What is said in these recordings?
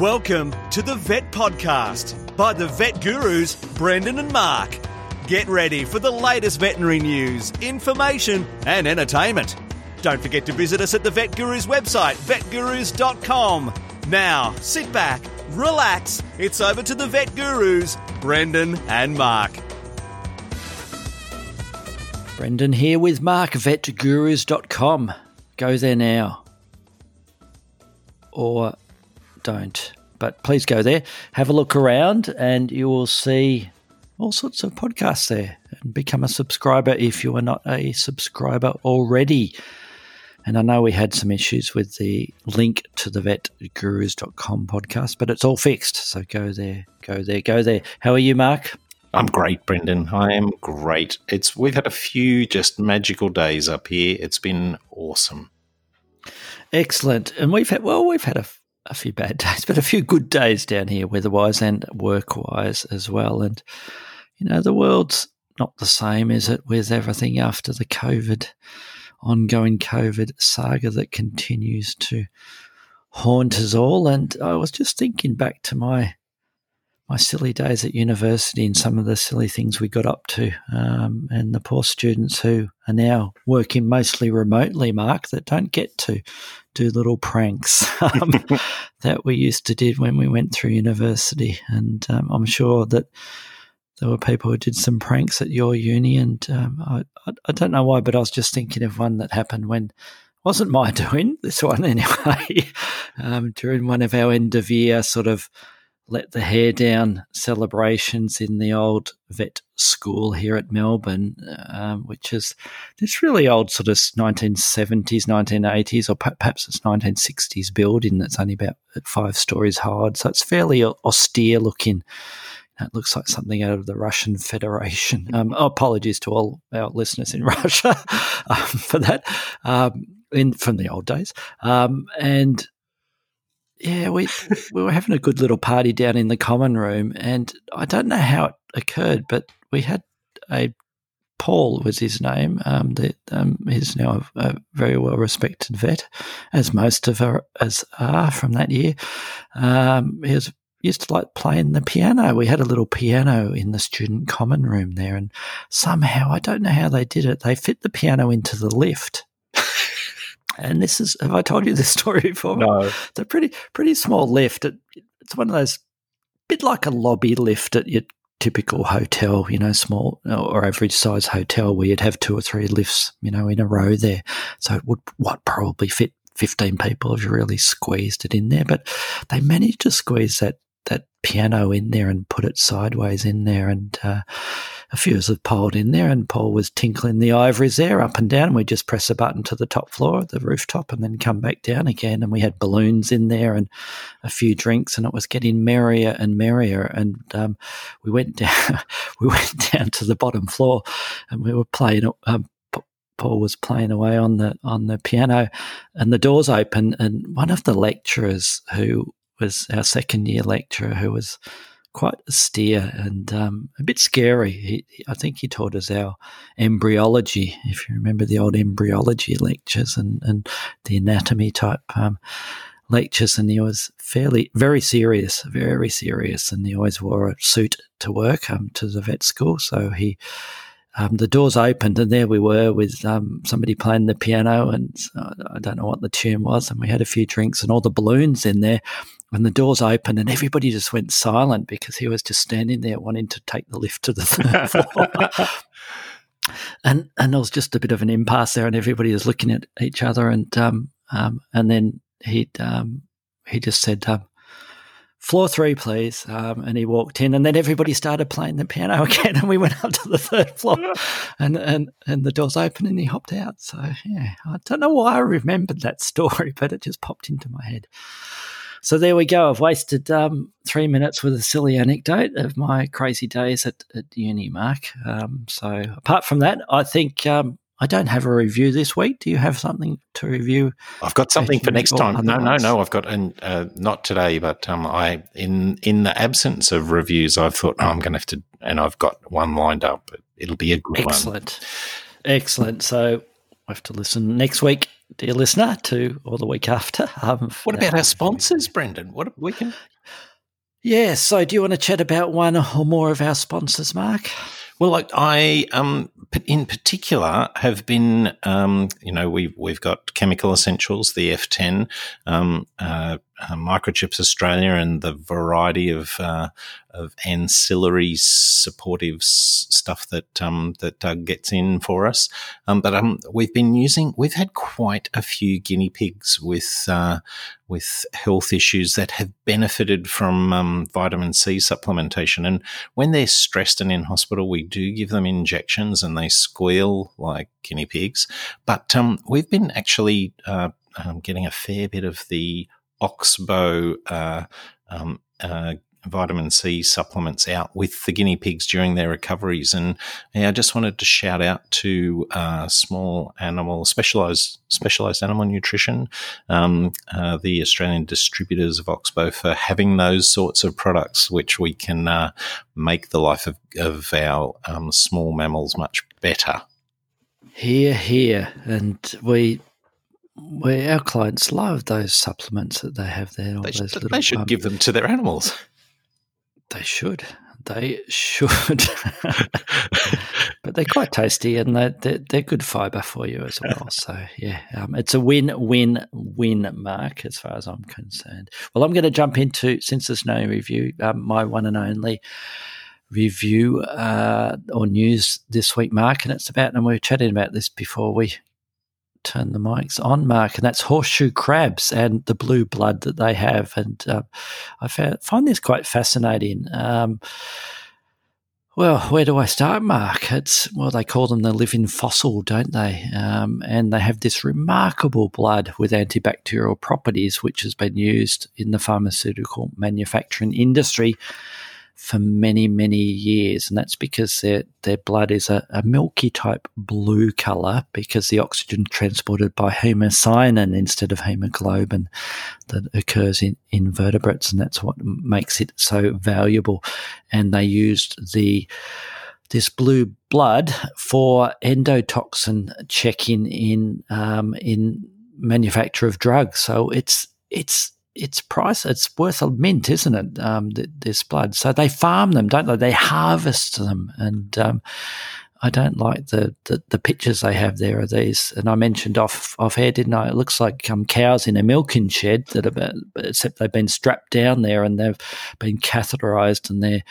Welcome to the Vet Podcast by the Vet Gurus, Brendan and Mark. Get ready for the latest veterinary news, information, and entertainment. Don't forget to visit us at the Vet Gurus website, vetgurus.com. Now, sit back, relax. It's over to the Vet Gurus, Brendan and Mark. Brendan here with Mark, vetgurus.com. Go there now. Or don't. But please go there, have a look around, and you will see all sorts of podcasts there. And become a subscriber if you are not a subscriber already. And I know we had some issues with the link to the vetgurus.com podcast, but it's all fixed. So go there, go there, go there. How are you, Mark? I'm great, Brendan. I am great. It's we've had a few just magical days up here. It's been awesome. Excellent. And we've had well, we've had a, a few bad days, but a few good days down here, weather-wise and work-wise as well. And you know, the world's not the same, is it, with everything after the COVID ongoing COVID saga that continues to haunt us all. And I was just thinking back to my my silly days at university and some of the silly things we got up to, um, and the poor students who are now working mostly remotely, Mark, that don't get to do little pranks um, that we used to did when we went through university. And um, I'm sure that there were people who did some pranks at your uni, and um, I, I, I, don't know why, but I was just thinking of one that happened when wasn't my doing this one anyway. um, during one of our end of year sort of let the hair down celebrations in the old vet school here at Melbourne, um, which is this really old sort of 1970s, 1980s, or perhaps it's 1960s building that's only about five stories high. So it's fairly austere looking. It looks like something out of the Russian Federation. Um, oh, apologies to all our listeners in Russia um, for that, um, in from the old days. Um, and yeah, we we were having a good little party down in the common room, and I don't know how it occurred, but we had a Paul was his name. Um, that um, he's now a, a, very well respected vet, as most of us are from that year. Um, he was used to like playing the piano. We had a little piano in the student common room there, and somehow I don't know how they did it. They fit the piano into the lift. And this is have I told you this story before? No. It's a pretty pretty small lift. It, it's one of those bit like a lobby lift at your typical hotel, you know, small or average size hotel where you'd have two or three lifts, you know, in a row there. So it would what probably fit 15 people if you really squeezed it in there. But they managed to squeeze that that piano in there and put it sideways in there. And uh, a few of us have in there, and Paul was tinkling the ivories there up and down. And we just press a button to the top floor, the rooftop, and then come back down again. And we had balloons in there and a few drinks, and it was getting merrier and merrier. And um, we went down, we went down to the bottom floor, and we were playing. Um, Paul was playing away on the on the piano, and the doors open, and one of the lecturers who was our second year lecturer who was quite austere and um, a bit scary. He, I think he taught us our embryology, if you remember the old embryology lectures and, and the anatomy type um, lectures. And he was fairly, very serious, very serious. And he always wore a suit to work um, to the vet school. So he, um, the doors opened and there we were with um, somebody playing the piano and uh, I don't know what the tune was and we had a few drinks and all the balloons in there and the doors opened and everybody just went silent because he was just standing there wanting to take the lift to the third floor. and and there was just a bit of an impasse there, and everybody was looking at each other, and um, um and then he um, he just said. Um, floor three, please. Um, and he walked in, and then everybody started playing the piano again, and we went up to the third floor, and and and the doors opened, and he hopped out. So yeah, I don't know why I remembered that story, but it just popped into my head. So there we go. I've wasted um, three minutes with a silly anecdote of my crazy days at, at uni, Mark. Um, so apart from that, I think um, I don't have a review this week. Do you have something to review? I've got something for next time. No, no, no. I've got, and uh, not today, but um, I in in the absence of reviews, I've thought oh, I'm going to have to, and I've got one lined up. It'll be a good Excellent. one. Excellent. So I have to listen next week, dear listener, to or the week after. Um, what about our sponsors, Brendan? What we can? Yeah. So, do you want to chat about one or more of our sponsors, Mark? Well, like I, um, in particular, have been, um, you know, we've we've got Chemical Essentials, the F10, um, uh, uh, Microchips Australia, and the variety of uh, of ancillary supportive stuff that um, that Doug gets in for us. Um, but um, we've been using, we've had quite a few guinea pigs with uh, with health issues that have benefited from um, vitamin C supplementation. And when they're stressed and in hospital, we do give them injections, and they squeal like guinea pigs. But um, we've been actually uh, um, getting a fair bit of the Oxbow uh, um, uh, vitamin C supplements out with the guinea pigs during their recoveries. And yeah, I just wanted to shout out to uh, small animal specialized specialized animal nutrition, um, uh, the Australian distributors of Oxbow for having those sorts of products, which we can uh, make the life of, of our um, small mammals much better. Here, here, and we we, our clients love those supplements that they have there. They, should, they should um, give them to their animals. They should. They should. but they're quite tasty and they're, they're, they're, good fiber for you as well. So, yeah, um, it's a win, win, win, Mark, as far as I'm concerned. Well, I'm going to jump into, since there's no review, um, my one and only review uh, or news this week, Mark. And it's about, and we were chatting about this before we turn the mics on, Mark, and that's horseshoe crabs and the blue blood that they have. And uh, I found, find this quite fascinating. Um, well, where do I start, Mark? It's well, they call them the living fossil, don't they? Um, and they have this remarkable blood with antibacterial properties, which has been used in the pharmaceutical manufacturing industry for many, many years. And that's because their, their blood is a, a milky type blue color because the oxygen transported by hemocyanin instead of hemoglobin that occurs in, in vertebrates. And that's what makes it so valuable. And they used the this blue blood for endotoxin checking in um, in manufacture of drugs. So it's it's it's price it's worth a mint, isn't it? Um, this blood. So they farm them, don't they? They harvest them, and um, I don't like the, the, the pictures they have there of these. And I mentioned off off air, didn't I? It looks like um, cows in a milking shed that are, except they've been strapped down there and they've been catheterized and they're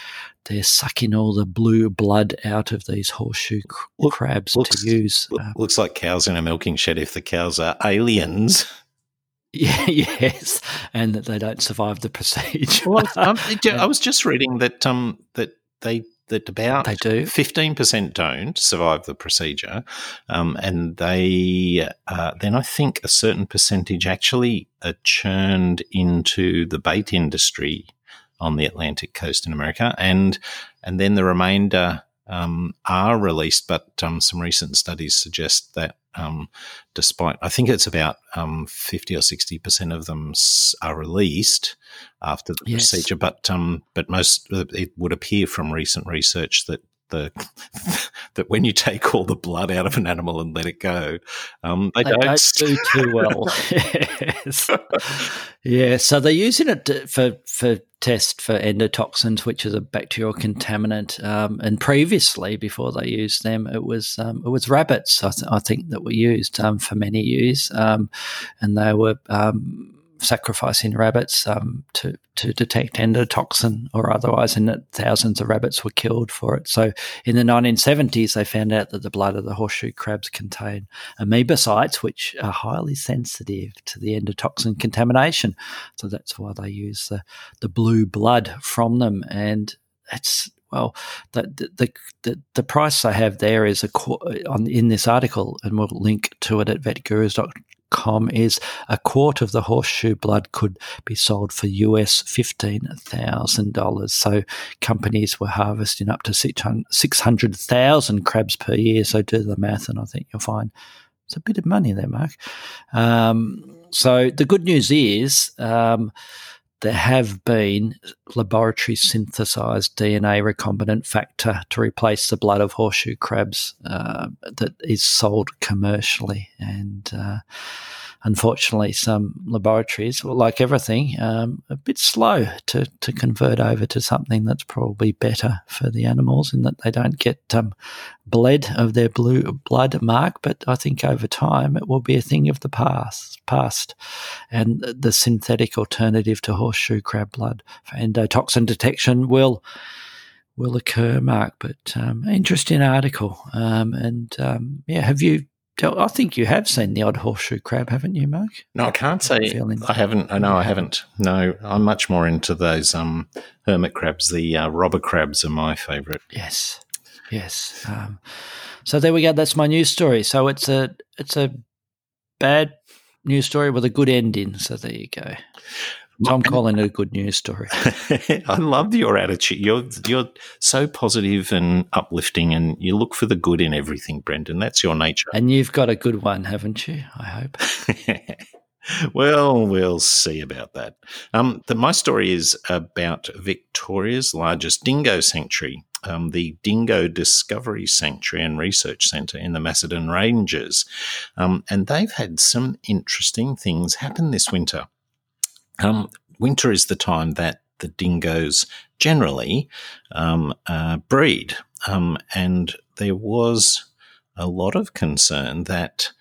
they're sucking all the blue blood out of these horseshoe crabs looks, to use. Uh, looks like cows in a milking shed. If the cows are aliens. Yeah, yes, and that they don't survive the procedure. well, um, I was just reading that um, that they that about they do fifteen percent don't survive the procedure, um, and they uh, then I think a certain percentage actually are churned into the bait industry on the Atlantic coast in America, and and then the remainder um, are released, but um, some recent studies suggest that um, despite, I think it's about um, 50 or 60% of them are released after the yes. procedure, but, um, but most, it would appear from recent research that the that when you take all the blood out of an animal and let it go, um, they, they don't, don't do too well. yes. Yeah, so they're using it for for test for endotoxins, which is a bacterial contaminant. Um, and previously, before they used them, it was um, it was rabbits. I, th- I, think that were used um, for many years, um, and they were um, sacrificing rabbits um, to to detect endotoxin or otherwise, and that thousands of rabbits were killed for it. So in the 1970s, they found out that the blood of the horseshoe crabs contain amoebocytes, which are highly sensitive to the endotoxin contamination. So that's why they use the the blue blood from them, and it's well, the, the the the, price I have there is a on in this article, and we'll link to it at vetgurus.com com is a quart of the horseshoe blood could be sold for US $15,000. So companies were harvesting up to 600,000 crabs per year. So do the math, and I think you'll find it's a bit of money there, Mark. Um, so the good news is um, there have been laboratory synthesized DNA recombinant factor to replace the blood of horseshoe crabs uh, that is sold commercially. And uh, unfortunately, some laboratories, like everything, um, a bit slow to, to convert over to something that's probably better for the animals in that they don't get um, bled of their blue blood mark. But I think over time it will be a thing of the past. Past, and the synthetic alternative to horseshoe crab blood for endotoxin detection will will occur, Mark. But um, interesting article. Um, and um, yeah, have you I think you have seen the odd horseshoe crab, haven't you, Mark? No, I can't say I haven't. I know I haven't. No, I'm much more into those um, hermit crabs. The uh, robber crabs are my favourite. Yes, yes. Um, so there we go. That's my news story. So it's a it's a bad news story with a good ending. So there you go. Calling it a good news story. I love your attitude. You're you're so positive and uplifting, and you look for the good in everything, Brendan. That's your nature. And you've got a good one, haven't you? I hope. well, we'll see about that. Um, the, my story is about Victoria's largest dingo sanctuary. Um, the Dingo Discovery Sanctuary and Research Centre in the Macedon Ranges. Um, and they've had some interesting things happen this winter. Um, winter is the time that the dingoes generally um, uh, breed, um, and there was a lot of concern that.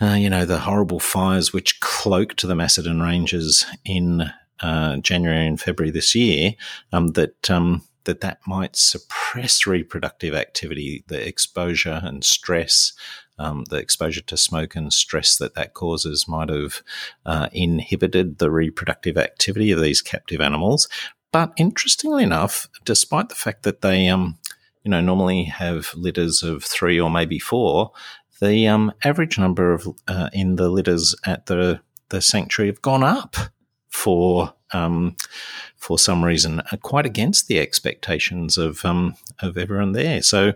Uh, you know, the horrible fires which cloaked the Macedon Ranges in uh, January and February this year, um, that um, that that might suppress reproductive activity, the exposure and stress um, the exposure to smoke and stress that that causes might have uh, inhibited the reproductive activity of these captive animals. But interestingly enough, despite the fact that they, um, you know, normally have litters of three or maybe four, the um, average number of uh, in the litters at the the sanctuary have gone up for um, for some reason, uh, quite against the expectations of um, of everyone there. So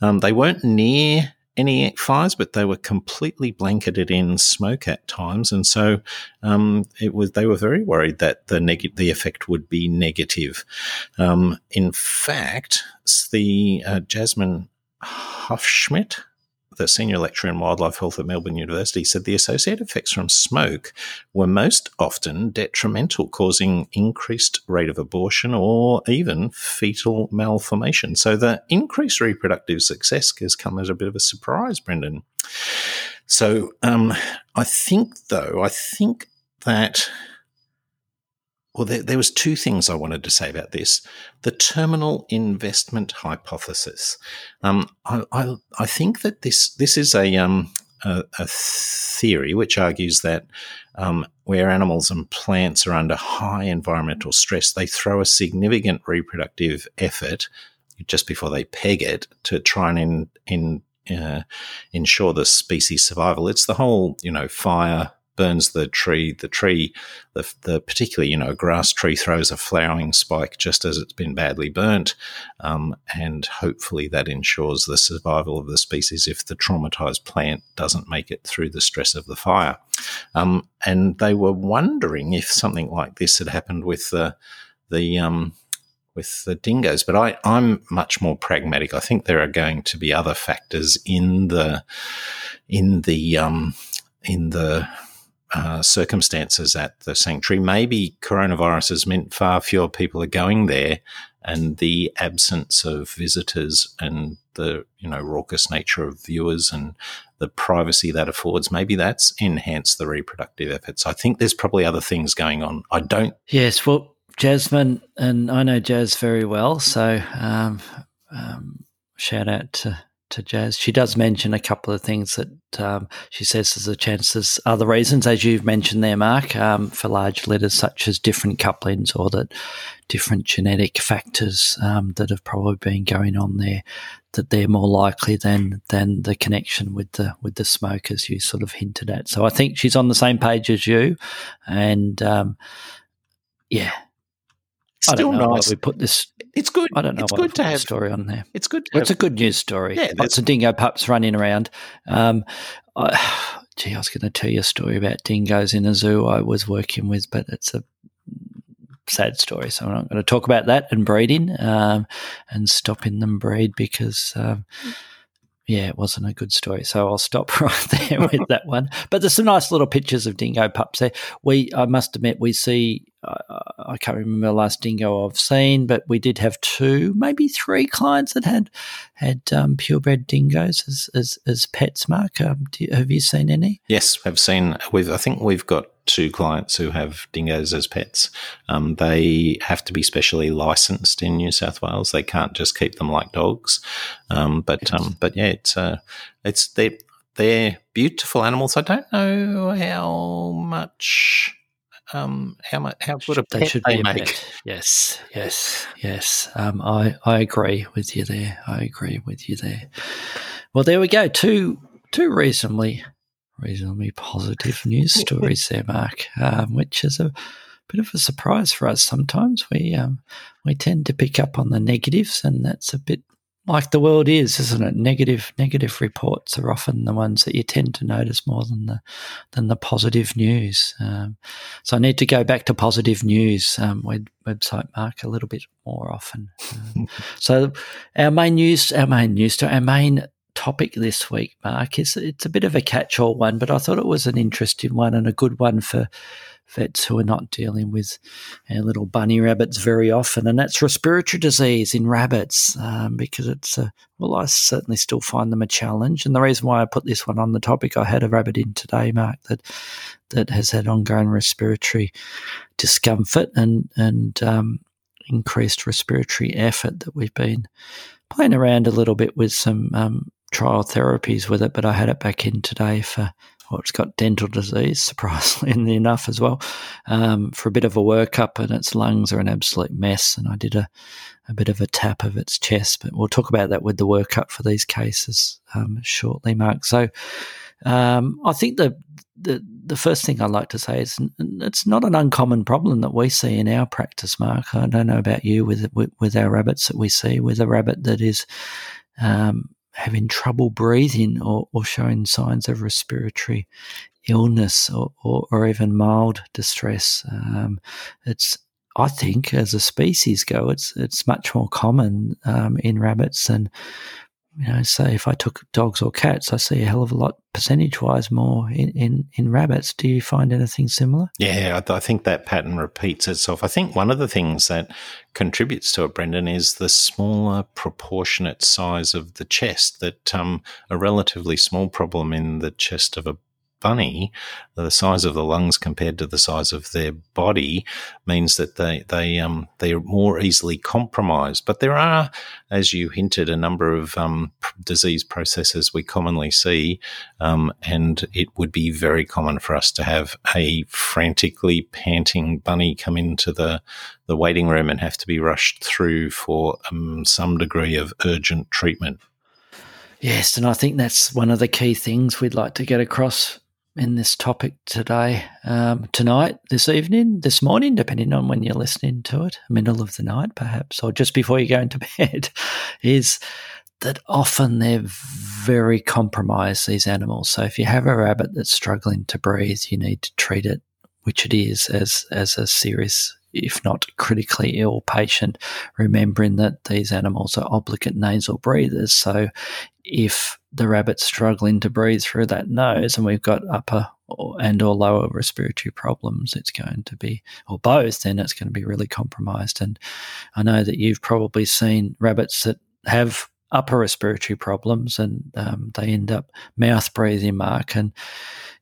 um, they weren't near any fires, but they were completely blanketed in smoke at times, and so um, it was. They were very worried that the neg- the effect would be negative. Um, in fact, the uh, Jasmine Hufschmidt the senior lecturer in wildlife health at Melbourne University, said the associated effects from smoke were most often detrimental, causing increased rate of abortion or even fetal malformation. So the increased reproductive success has come as a bit of a surprise, Brendan. So um, I think, though, I think that well, there, there, was two things I wanted to say about this. The terminal investment hypothesis. Um, I, I, I, think that this this is a um, a, a, theory which argues that um, where animals and plants are under high environmental stress, they throw a significant reproductive effort just before they peg it to try and in, in uh, ensure the species survival. It's the whole, you know, fire burns the tree. The tree, the, the particularly, you know, grass tree throws a flowering spike just as it's been badly burnt. Um, and hopefully that ensures the survival of the species if the traumatized plant doesn't make it through the stress of the fire. Um, and they were wondering if something like this had happened with the, the, um, with the dingoes, but I, I'm much more pragmatic. I think there are going to be other factors in the in the um, in the uh, circumstances at the sanctuary. Maybe coronavirus has meant far fewer people are going there, and the absence of visitors and the you know raucous nature of viewers and the privacy that affords, maybe that's enhanced the reproductive efforts. I think there's probably other things going on. I don't. Yes, well, Jasmine, and I know Jazz very well, so um, um, shout out to to Jazz. She does mention a couple of things that um, she says there's a chance there's other reasons, as you've mentioned there, Mark, um, for large letters such as different couplings or that different genetic factors um, that have probably been going on there, that they're more likely than than the connection with the with the smoke, as you sort of hinted at. So I think she's on the same page as you, and um, yeah, Still nice. we put this. It's good. I don't know. It's good to have story on there. It's good. Well, it's a good news story. Yeah, lots of dingo pups running around. Um, I, gee, I was going to tell you a story about dingoes in a zoo I was working with, but it's a sad story. So I'm not going to talk about that and breeding um, and stopping them breed because. Um, yeah, it wasn't a good story. So I'll stop right there with that one. But there's some nice little pictures of dingo pups there. We, I must admit, we see. Uh, I can't remember the last dingo I've seen, but we did have two, maybe three clients that had had um, purebred dingoes as as, as pets. Mark, um, you, have you seen any? Yes, I've seen. We've. I think we've got two clients who have dingoes as pets. Um, they have to be specially licensed in New South Wales. They can't just keep them like dogs. Um, but um, but yeah, it's uh, it's they they're beautiful animals. I don't know how much. Um, how much? How good a they should they be make? Yes, yes, yes. Um, I I agree with you there. I agree with you there. Well, there we go. Two two reasonably reasonably positive news stories there, Mark, um, which is a bit of a surprise for us. Sometimes we um, we tend to pick up on the negatives, and that's a bit like the world is, isn't it? Negative negative reports are often the ones that you tend to notice more than the than the positive news. Um, so I need to go back to positive news um, web, website, Mark, a little bit more often. Um, so our main news, our main news, our main topic this week, Mark. It's, it's a bit of a catch all one, but I thought it was an interesting one and a good one for vets who are not dealing with our little bunny rabbits very often, and that's respiratory disease in rabbits um, because it's a well, I certainly still find them a challenge. And the reason why I put this one on the topic, I had a rabbit in today, Mark, that that has had ongoing respiratory discomfort and and um, increased respiratory effort that we've been playing around a little bit with some um, trial therapies with it, but I had it back in today for well, it's got dental disease, surprisingly enough, as well, um, for a bit of a workup, and its lungs are an absolute mess. And I did a, a bit of a tap of its chest, but we'll talk about that with the workup for these cases um, shortly, Mark. So um, I think the, the the first thing I'd like to say is it's not an uncommon problem that we see in our practice, Mark. I don't know about you with with, with our rabbits that we see with a rabbit that is um, having trouble breathing or, or showing signs of respiratory illness or, or, or even mild distress. Um, it's I think as a species go, it's it's much more common um, in rabbits than you know, say if I took dogs or cats, I see a hell of a lot percentage wise more in, in, in rabbits. Do you find anything similar? Yeah, I, I, think that pattern repeats itself. I think one of the things that contributes to it, Brendan, is the smaller proportionate size of the chest. That um, a relatively small problem in the chest of a bunny, the size of the lungs compared to the size of their body means that they they um, they're more easily compromised. But there are, as you hinted, a number of um, disease processes we commonly see, um, and it would be very common for us to have a frantically panting bunny come into the the waiting room and have to be rushed through for um, some degree of urgent treatment. Yes, and I think that's one of the key things we'd like to get across in this topic today, um, tonight, this evening, this morning, depending on when you're listening to it, middle of the night perhaps, or just before you go into bed, is that often they're very compromised, these animals. So if you have a rabbit that's struggling to breathe, you need to treat it, which it is, as, as a serious if not critically ill patient, remembering that these animals are obligate nasal breathers. So if the rabbit's struggling to breathe through that nose and we've got upper and or lower respiratory problems, it's going to be, or both, then it's going to be really compromised. And I know that you've probably seen rabbits that have upper respiratory problems and um, they end up mouth breathing, Mark. And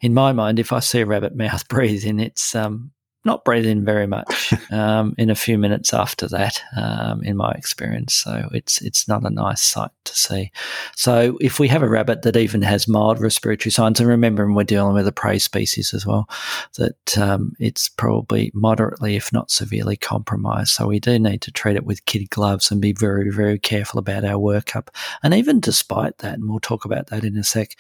in my mind, if I see a rabbit mouth breathing, it's um, not breathing very much um, in a few minutes after that, um, in my experience. So it's it's not a nice sight to see. So if we have a rabbit that even has mild respiratory signs, and remember, we're dealing with a prey species as well, that um, it's probably moderately, if not severely, compromised. So we do need to treat it with kid gloves and be very very careful about our workup. And even despite that, and we'll talk about that in a sec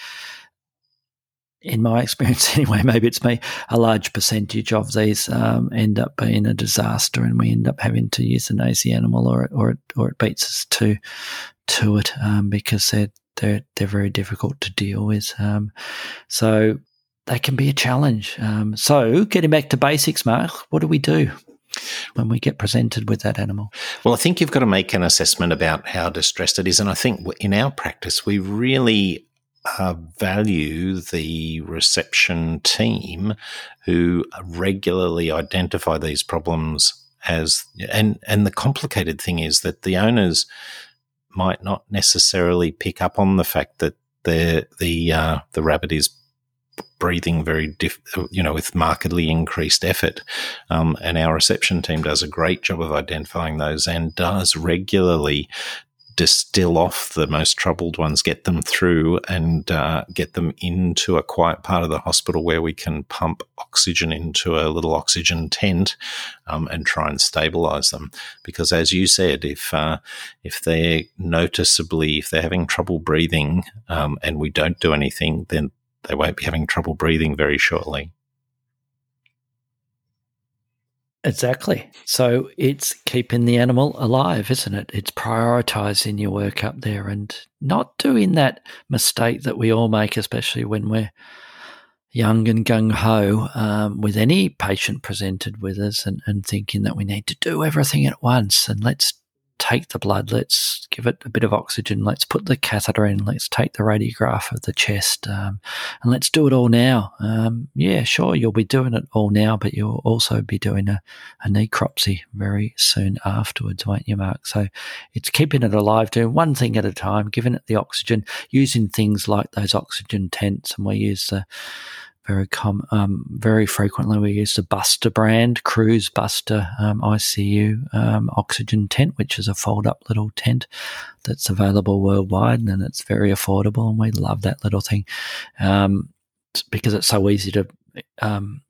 in my experience anyway, maybe it's me, a large percentage of these um, end up being a disaster and we end up having to euthanize the animal or, or, it, or it beats us to, to it um, because they're, they're, they're very difficult to deal with. Um, so they can be a challenge. Um, so getting back to basics, Mark, what do we do? when we get presented with that animal? Well, I think you've got to make an assessment about how distressed it is. And I think in our practice, we really uh, value the reception team who regularly identify these problems as and and the complicated thing is that the owners might not necessarily pick up on the fact that the the uh, the rabbit is breathing very diff, you know with markedly increased effort. Um, and our reception team does a great job of identifying those and does regularly distill off the most troubled ones, get them through, and uh, get them into a quiet part of the hospital where we can pump oxygen into a little oxygen tent um, and try and stabilize them. Because, as you said, if uh, if they're noticeably if they're having trouble breathing um, and we don't do anything, then they won't be having trouble breathing very shortly. Exactly. So it's keeping the animal alive, isn't it? It's prioritizing your work up there and not doing that mistake that we all make, especially when we're young and gung ho um, with any patient presented with us and, and thinking that we need to do everything at once and let's take the blood, let's give it a bit of oxygen, let's put the catheter in, let's take the radiograph of the chest, um, and let's do it all now. Um, yeah, sure, you'll be doing it all now, but you'll also be doing a, a necropsy very soon afterwards, won't you, Mark? So it's keeping it alive, doing one thing at a time, giving it the oxygen, using things like those oxygen tents, and we use the very com- um, very frequently we use the Buster brand, Kruuse Buster um, ICU um, oxygen tent, which is a fold up little tent that's available worldwide and it's very affordable. And we love that little thing um, because it's so easy to um,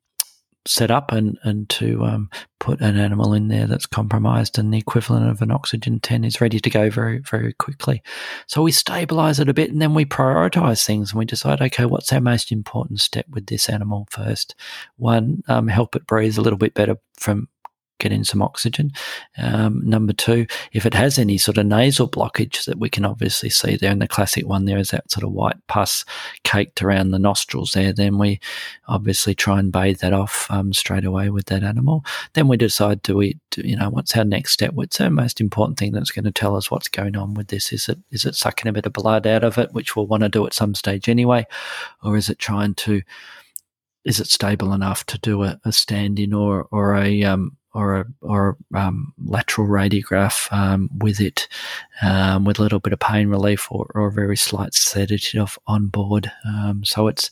set up and, and to um, put an animal in there that's compromised and the equivalent of an oxygen tent is ready to go very, very quickly. So we stabilize it a bit and then we prioritize things and we decide, okay, what's our most important step with this animal first? One, um, help it breathe a little bit better from get in some oxygen. Um, number two, if it has any sort of nasal blockage that we can obviously see there, and the classic one there is that sort of white pus caked around the nostrils there, then we obviously try and bathe that off um, straight away with that animal. Then we decide, do we, do, you know, what's our next step? What's our most important thing that's going to tell us what's going on with this? Is it is it sucking a bit of blood out of it, which we'll want to do at some stage anyway, or is it trying to is it stable enough to do a, a stand in or or a um, or a or um, lateral radiograph um, with it, um, with a little bit of pain relief or, or a very slight sedative on board. Um, so it's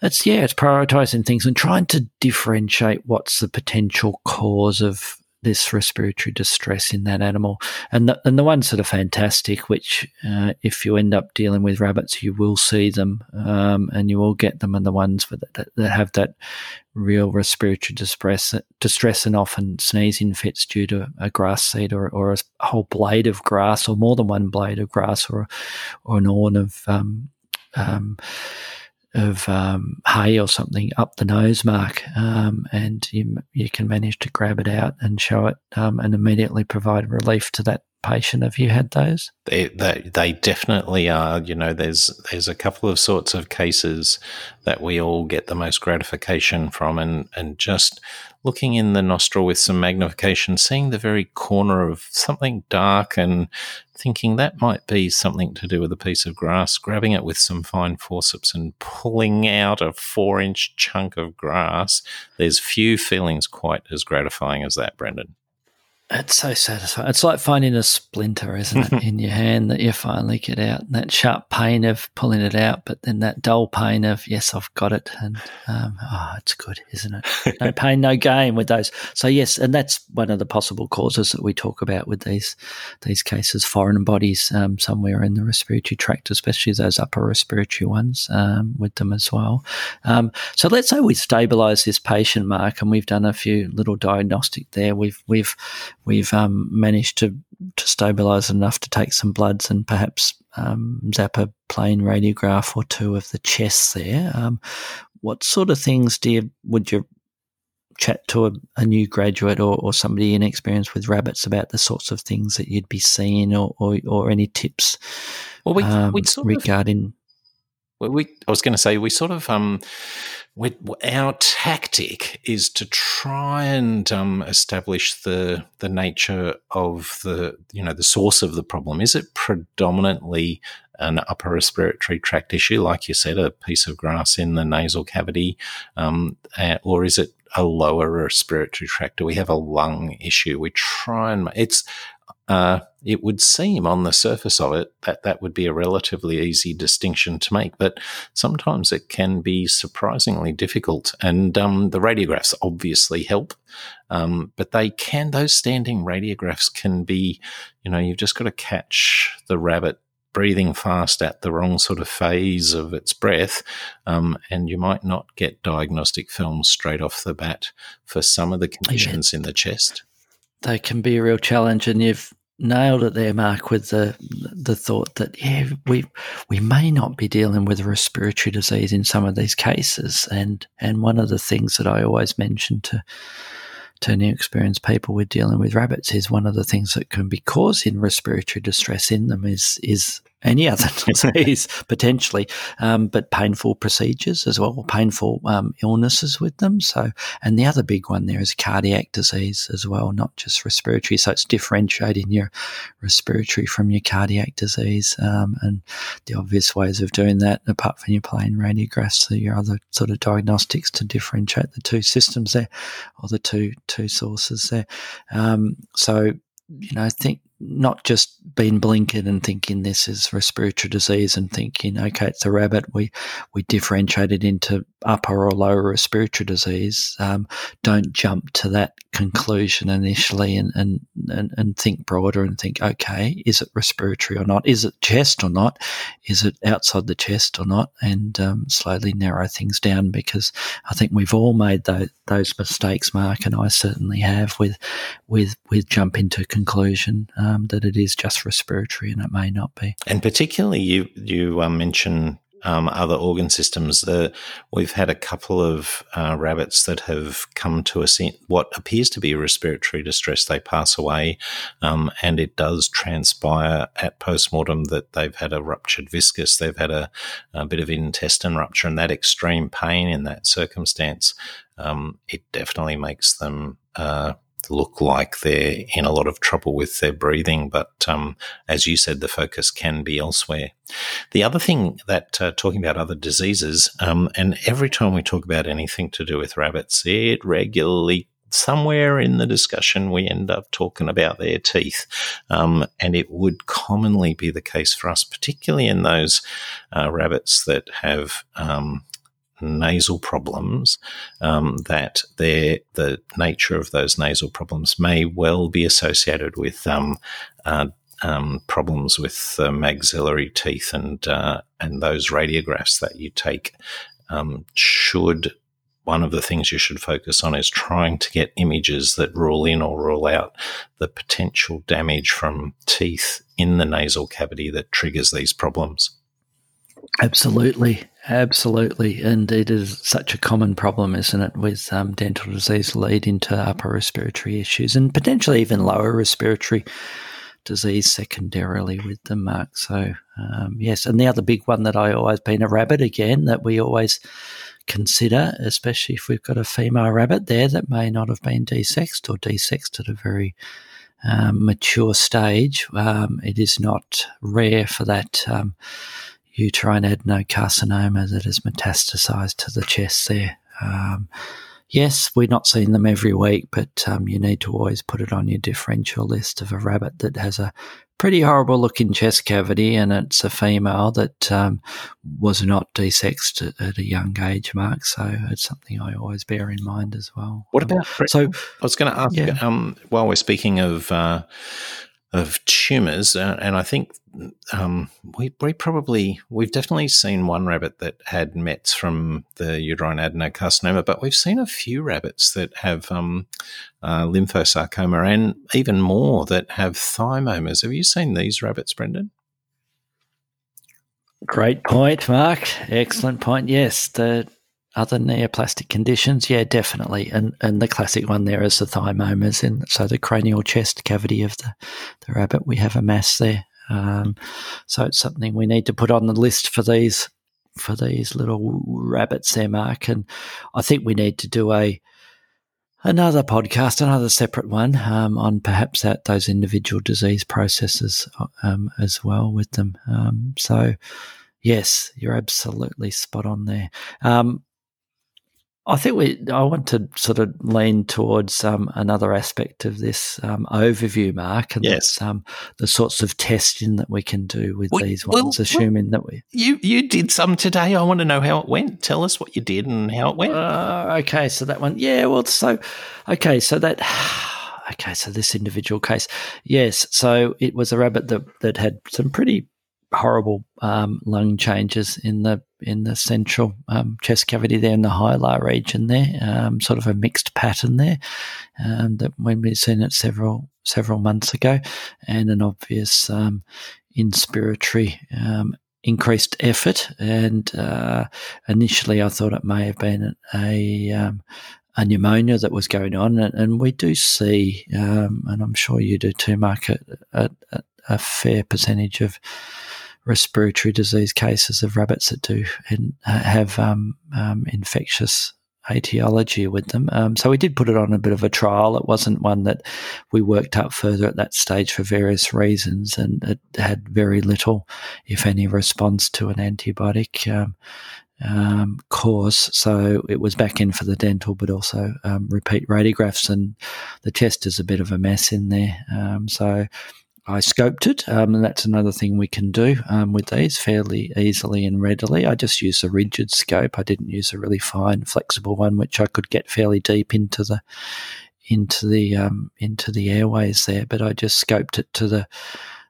it's yeah, it's prioritizing things and trying to differentiate what's the potential cause of this respiratory distress in that animal. And the, and the ones that are fantastic, which uh, if you end up dealing with rabbits, you will see them um, and you will get them, and the ones that, that have that real respiratory distress, distress and often sneezing fits due to a grass seed or, or a whole blade of grass or more than one blade of grass or, or an horn of um, um, of um, hay or something up the nose mark, um, and you you can manage to grab it out and show it, um, and immediately provide relief to that patient. Have you had those? They, they, they definitely are. You know, there's there's a couple of sorts of cases that we all get the most gratification from, and and just looking in the nostril with some magnification, seeing the very corner of something dark and thinking that might be something to do with a piece of grass, grabbing it with some fine forceps and pulling out a four inch chunk of grass. There's few feelings quite as gratifying as that, Brendan. It's so satisfying. It's like finding a splinter, isn't it, in your hand that you finally get out. And that sharp pain of pulling it out, but then that dull pain of, yes, I've got it. And, um, oh, it's good, isn't it? No pain, no gain with those. So, yes, and that's one of the possible causes that we talk about with these these cases foreign bodies um, somewhere in the respiratory tract, especially those upper respiratory ones um, with them as well. Um, so, let's say we stabilize this patient, Mark, and we've done a few little diagnostic there. We've, we've, we've um, managed to to stabilise enough to take some bloods and perhaps um, zap a plain radiograph or two of the chest there. Um, what sort of things do you would you chat to a, a new graduate or, or, somebody inexperienced with rabbits about the sorts of things that you'd be seeing or or, or any tips? Well, we, um, regarding. We I was going to say we sort of um, we, our tactic is to try and um, establish the the nature of the you know the source of the problem. Is it predominantly an upper respiratory tract issue, like you said, a piece of grass in the nasal cavity, um, or is it a lower respiratory tract? Do we have a lung issue? We try and it's uh, it would seem on the surface of it that that would be a relatively easy distinction to make, but sometimes it can be surprisingly difficult. And um, the radiographs obviously help, um, but they can, those standing radiographs can be, you know, you've just got to catch the rabbit breathing fast at the wrong sort of phase of its breath, um, and you might not get diagnostic films straight off the bat for some of the conditions yeah. in the chest they can be a real challenge, and you've nailed it there, Mark, with the the thought that yeah, we we may not be dealing with a respiratory disease in some of these cases, and and one of the things that I always mention to to new experienced people with dealing with rabbits is one of the things that can be causing respiratory distress in them is is any other disease potentially, um, but painful procedures as well, painful um, illnesses with them. So, and the other big one there is cardiac disease as well, not just respiratory. So it's differentiating your respiratory from your cardiac disease, um, and the obvious ways of doing that, apart from your plain radiographs, are your other sort of diagnostics to differentiate the two systems there, or the two two sources there. Um, so you know, I think not just being blinkered and thinking this is respiratory disease and thinking, okay, it's a rabbit. We we differentiate it into upper or lower respiratory disease. Um, don't jump to that conclusion initially and, and, and, and think broader and think, okay, is it respiratory or not? Is it chest or not? Is it outside the chest or not? And um, slowly narrow things down because I think we've all made those, those mistakes, Mark, and I certainly have with with with jumping to conclusion um, that it is just respiratory and it may not be. And particularly, you you um, mention um, other organ systems. The, we've had a couple of uh, rabbits that have come to us in what appears to be respiratory distress. They pass away, um, and it does transpire at postmortem that they've had a ruptured viscus. They've had a, a bit of intestine rupture, and that extreme pain in that circumstance, um, it definitely makes them. Uh, look like they're in a lot of trouble with their breathing. But um, as you said, the focus can be elsewhere. The other thing that uh, talking about other diseases, um, and every time we talk about anything to do with rabbits, it regularly somewhere in the discussion we end up talking about their teeth. Um, and it would commonly be the case for us, particularly in those uh, rabbits that have um, nasal problems, um, that the nature of those nasal problems may well be associated with um, uh, um, problems with maxillary teeth and uh, and those radiographs that you take um, should one of the things you should focus on is trying to get images that rule in or rule out the potential damage from teeth in the nasal cavity that triggers these problems. Absolutely. Absolutely. And it is such a common problem, isn't it, with um, dental disease leading to upper respiratory issues and potentially even lower respiratory disease secondarily with the mark. So, um, yes. And the other big one that I always been a rabbit again that we always consider, especially if we've got a female rabbit there that may not have been desexed or desexed at a very um, mature stage. Um, it is not rare for that um, uterine adenocarcinoma that has metastasized to the chest there. Um, yes, we're not seeing them every week, but um, you need to always put it on your differential list of a rabbit that has a pretty horrible looking chest cavity and it's a female that um, was not desexed at, at, a young age mark. So it's something I always bear in mind as well. What about? so I was going to ask yeah. um, while we're speaking of. Uh, of tumors, uh, and I think um, we, we probably we've definitely seen one rabbit that had mets from the uterine adenocarcinoma, but we've seen a few rabbits that have um, uh, lymphosarcoma, and even more that have thymomas. Have you seen these rabbits, Brendan? Great point, Mark. Excellent point. Yes, the other neoplastic conditions, yeah, definitely. And and the classic one there is the thymomas, and so the cranial chest cavity of the, the rabbit, we have a mass there. Um, so it's something we need to put on the list for these for these little rabbits there, Mark. And I think we need to do a another podcast, another separate one um, on perhaps that those individual disease processes um, as well with them. Um, so, yes, you're absolutely spot on there. I think we. I want to sort of lean towards um, another aspect of this um, overview, Mark, and yes. um, the sorts of testing that we can do with well, these ones, well, assuming well, that we. You you did some today. I want to know how it went. Tell us what you did and how it went. Uh, okay, so that one, yeah. Well, so okay, so that. Okay, so this individual case, yes. So it was a rabbit that that had some pretty horrible um, lung changes in the in the central um, chest cavity there in the hilar region there, um, sort of a mixed pattern there. Um, that when we've seen it several several months ago, and an obvious um, inspiratory um, increased effort. And uh, initially, I thought it may have been a, a pneumonia that was going on, and, and we do see, um, and I'm sure you do too, Mark, a, a, a, fair percentage of respiratory disease cases of rabbits that do have um, um, infectious etiology with them. Um, so we did put it on a bit of a trial. It wasn't one that we worked up further at that stage for various reasons, and it had very little, if any, response to an antibiotic. Um, um, course. So it was back in for the dental, but also um, repeat radiographs, and the chest is a bit of a mess in there. So I scoped it, um, and that's another thing we can do um, with these fairly easily and readily. I just use a rigid scope. I didn't use a really fine, flexible one, which I could get fairly deep into the into the um, into the airways there. But I just scoped it to the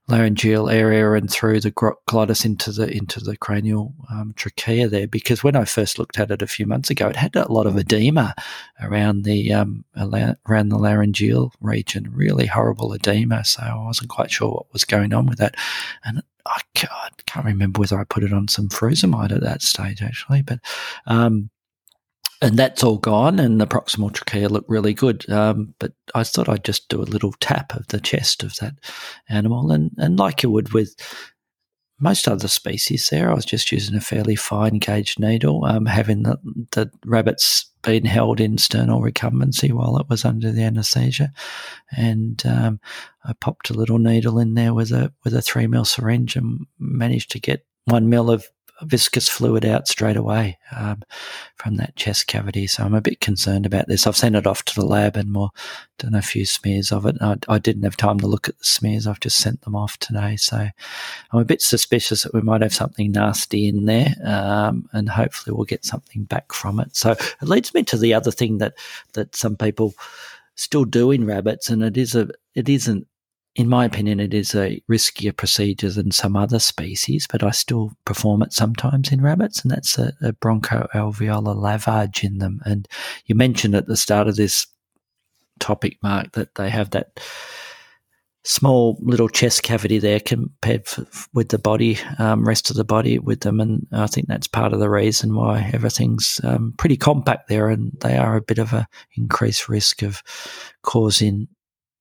laryngeal area and through the glottis into the into the cranial um, trachea there. Because when I first looked at it a few months ago, it had a lot of edema around the um, around the laryngeal region, really horrible edema. So I wasn't quite sure what was going on with that, and I can't, remember whether I put it on some furosemide at that stage actually, but. Um, and that's all gone, and the proximal trachea looked really good. Um, but I thought I'd just do a little tap of the chest of that animal, and and like you would with most other species, there I was just using a fairly fine gauge needle, um, having the, the rabbits been held in sternal recumbency while it was under the anaesthesia, and um, I popped a little needle in there with a with a three mil syringe and managed to get one mil of viscous fluid out straight away um, from that chest cavity. So I'm a bit concerned about this. I've sent it off to the lab and more done a few smears of it. I, I, didn't have time to look at the smears. I've just sent them off today. So I'm a bit suspicious that we might have something nasty in there, um, and hopefully we'll get something back from it. So it leads me to the other thing that that some people still do in rabbits, and it is a it isn't in my opinion, it is a riskier procedure than some other species, but I still perform it sometimes in rabbits, and that's a, a bronchoalveolar lavage in them. And you mentioned at the start of this topic, Mark, that they have that small little chest cavity there compared f- with the body, um, rest of the body with them. And I think that's part of the reason why everything's um, pretty compact there, and they are a bit of a increased risk of causing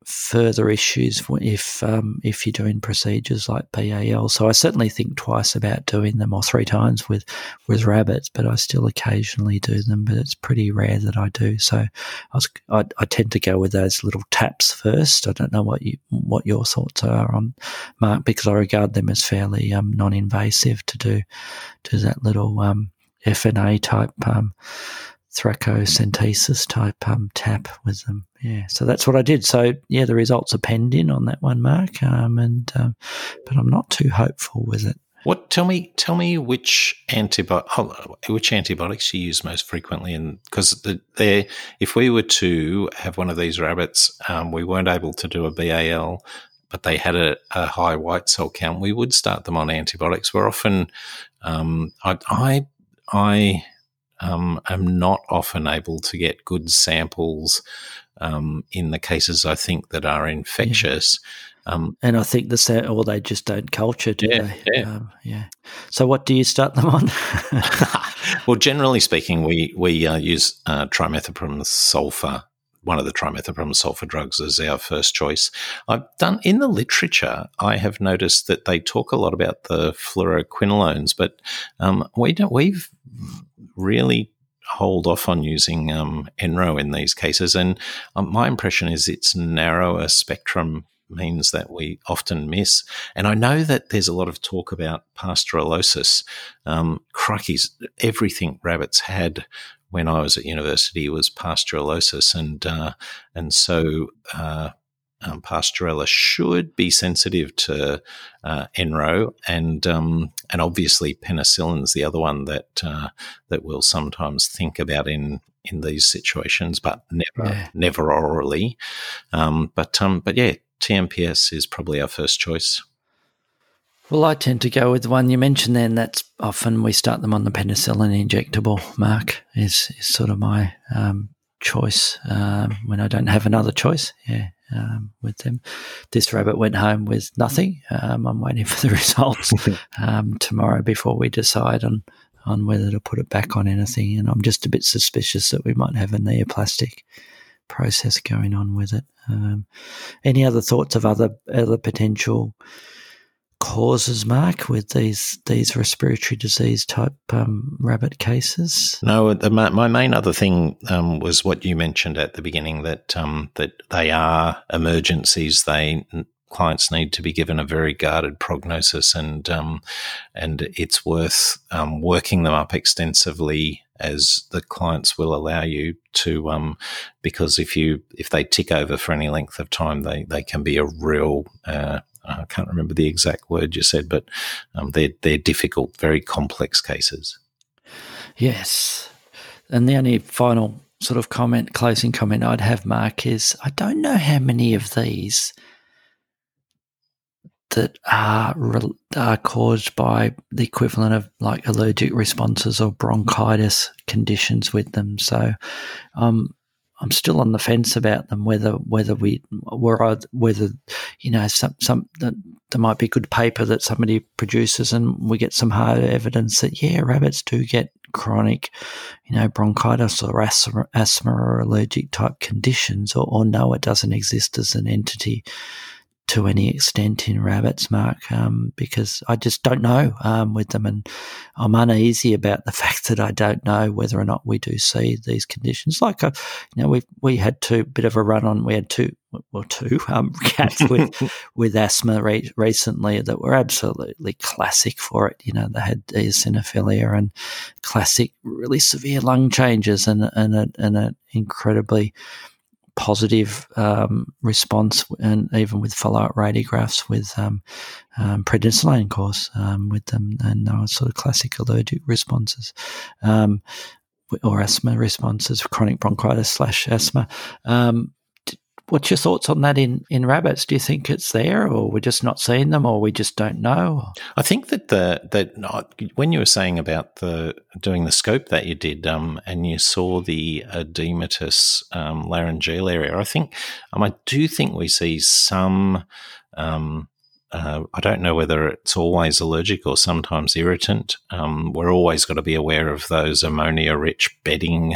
further issues if um, if you're doing procedures like BAL. So I certainly think twice about doing them, or three times with with rabbits. But I still occasionally do them, but it's pretty rare that I do. So I, was, I, I tend to go with those little taps first. I don't know what you what your thoughts are on Mark, because I regard them as fairly um, non-invasive to do to that little um, FNA type um, thoracocentesis type um, tap with them. Yeah, so that's what I did. So yeah, the results are penned in on that one, Mark. Um, and um, but I'm not too hopeful with it. What? Tell me, tell me which antibiotic, which antibiotics you use most frequently, and because the, they, if we were to have one of these rabbits, um, we weren't able to do a BAL, but they had a, a, high white cell count, we would start them on antibiotics. We're often, um, I, I, I um, am not often able to get good samples um, in the cases I think that are infectious. Yeah. Um, and I think the or they just don't culture, do yeah, they? Yeah. Um, yeah. So, what do you start them on? well, generally speaking, we we uh, use uh, trimethoprim sulfur one of the trimethoprim sulfur drugs as our first choice. I've done in the literature. I have noticed that they talk a lot about the fluoroquinolones, but um, we don't. We've really hold off on using um, Enro in these cases, and um, my impression is it's narrower spectrum means that we often miss. And I know that there's a lot of talk about pasteurellosis. Um, crikeys, everything rabbits had when I was at university was pasteurellosis, and uh, and so. Uh, um, Pasteurella should be sensitive to uh, Enro, and um, and obviously penicillin's the other one that uh, that we'll sometimes think about in in these situations, but never yeah. never orally. Um, but um, but yeah, TMPS is probably our first choice. Well, I tend to go with the one you mentioned then. That's often we start them on the penicillin injectable, Mark, is, is sort of my um, choice um, when I don't have another choice. Yeah, um, with them. This rabbit went home with nothing. Um, I'm waiting for the results um, tomorrow before we decide on, on whether to put it back on anything. And I'm just a bit suspicious that we might have a neoplastic process going on with it. Um, any other thoughts of other other potential causes, Mark, with these these respiratory disease type um, rabbit cases? No, the, my main other thing um, was what you mentioned at the beginning that um, that they are emergencies. They clients need to be given a very guarded prognosis, and um, and it's worth um, working them up extensively as the clients will allow you to, um, because if you if they tick over for any length of time, they they can be a real uh, I can't remember the exact word you said, but um, they're they're difficult, very complex cases. Yes, and the only final sort of comment, closing comment I'd have, Mark, is I don't know how many of these that are are caused by the equivalent of like allergic responses or bronchitis conditions with them. So, um, I'm still on the fence about them whether whether we were whether you know some some there might be good paper that somebody produces and we get some hard evidence that yeah rabbits do get chronic you know bronchitis or asthma, asthma or allergic type conditions or, or no it doesn't exist as an entity to any extent in rabbits, Mark, um, because I just don't know um, with them, and I'm uneasy about the fact that I don't know whether or not we do see these conditions. Like, uh, you know, we we had two bit of a run on. We had two, well, two um, cats with with asthma re- recently that were absolutely classic for it. You know, they had eosinophilia and classic, really severe lung changes, and and a, and an incredibly positive um, response, and even with follow-up radiographs with um, um, prednisolone course um, with them, and were sort of classic allergic responses um, or asthma responses, chronic bronchitis slash asthma. What's your thoughts on that in, in rabbits? Do you think it's there, or we're just not seeing them, or we just don't know? I think that the that when you were saying about the doing the scope that you did, um, and you saw the edematous um, laryngeal area, I think um, I do think we see some. Um, uh, I don't know whether it's always allergic or sometimes irritant. Um, we're always got to be aware of those ammonia-rich bedding.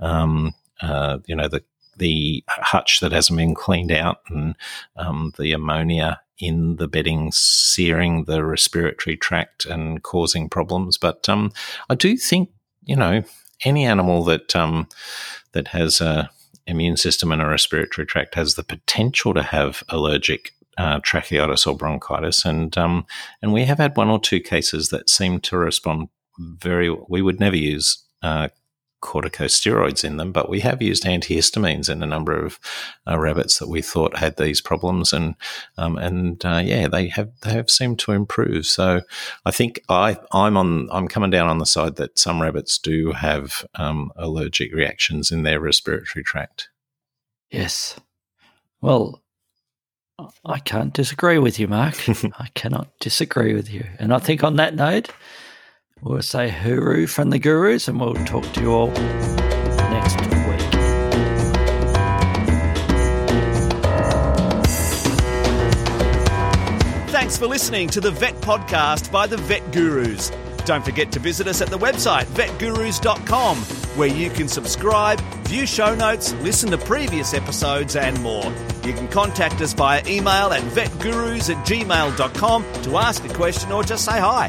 Um, uh, you know the the hutch that hasn't been cleaned out and um, the ammonia in the bedding searing the respiratory tract and causing problems. But um, I do think, you know, any animal that um, that has a immune system and a respiratory tract has the potential to have allergic uh, tracheitis or bronchitis, and um, and we have had one or two cases that seem to respond very. We would never use uh, corticosteroids in them, but we have used antihistamines in a number of uh, rabbits that we thought had these problems, and um, and uh, yeah, they have they have seemed to improve. So I think I I'm on I'm coming down on the side that some rabbits do have um, allergic reactions in their respiratory tract. Yes, well. I can't disagree with you, Mark. I cannot disagree with you. And I think on that note, We'll say hooroo from the gurus and we'll talk to you all next week. Thanks for listening to the Vet Podcast by the Vet Gurus. Don't forget to visit us at the website vetgurus.com where you can subscribe, view show notes, listen to previous episodes, and more. You can contact us via email at vetgurus at gmail.com to ask a question or just say hi.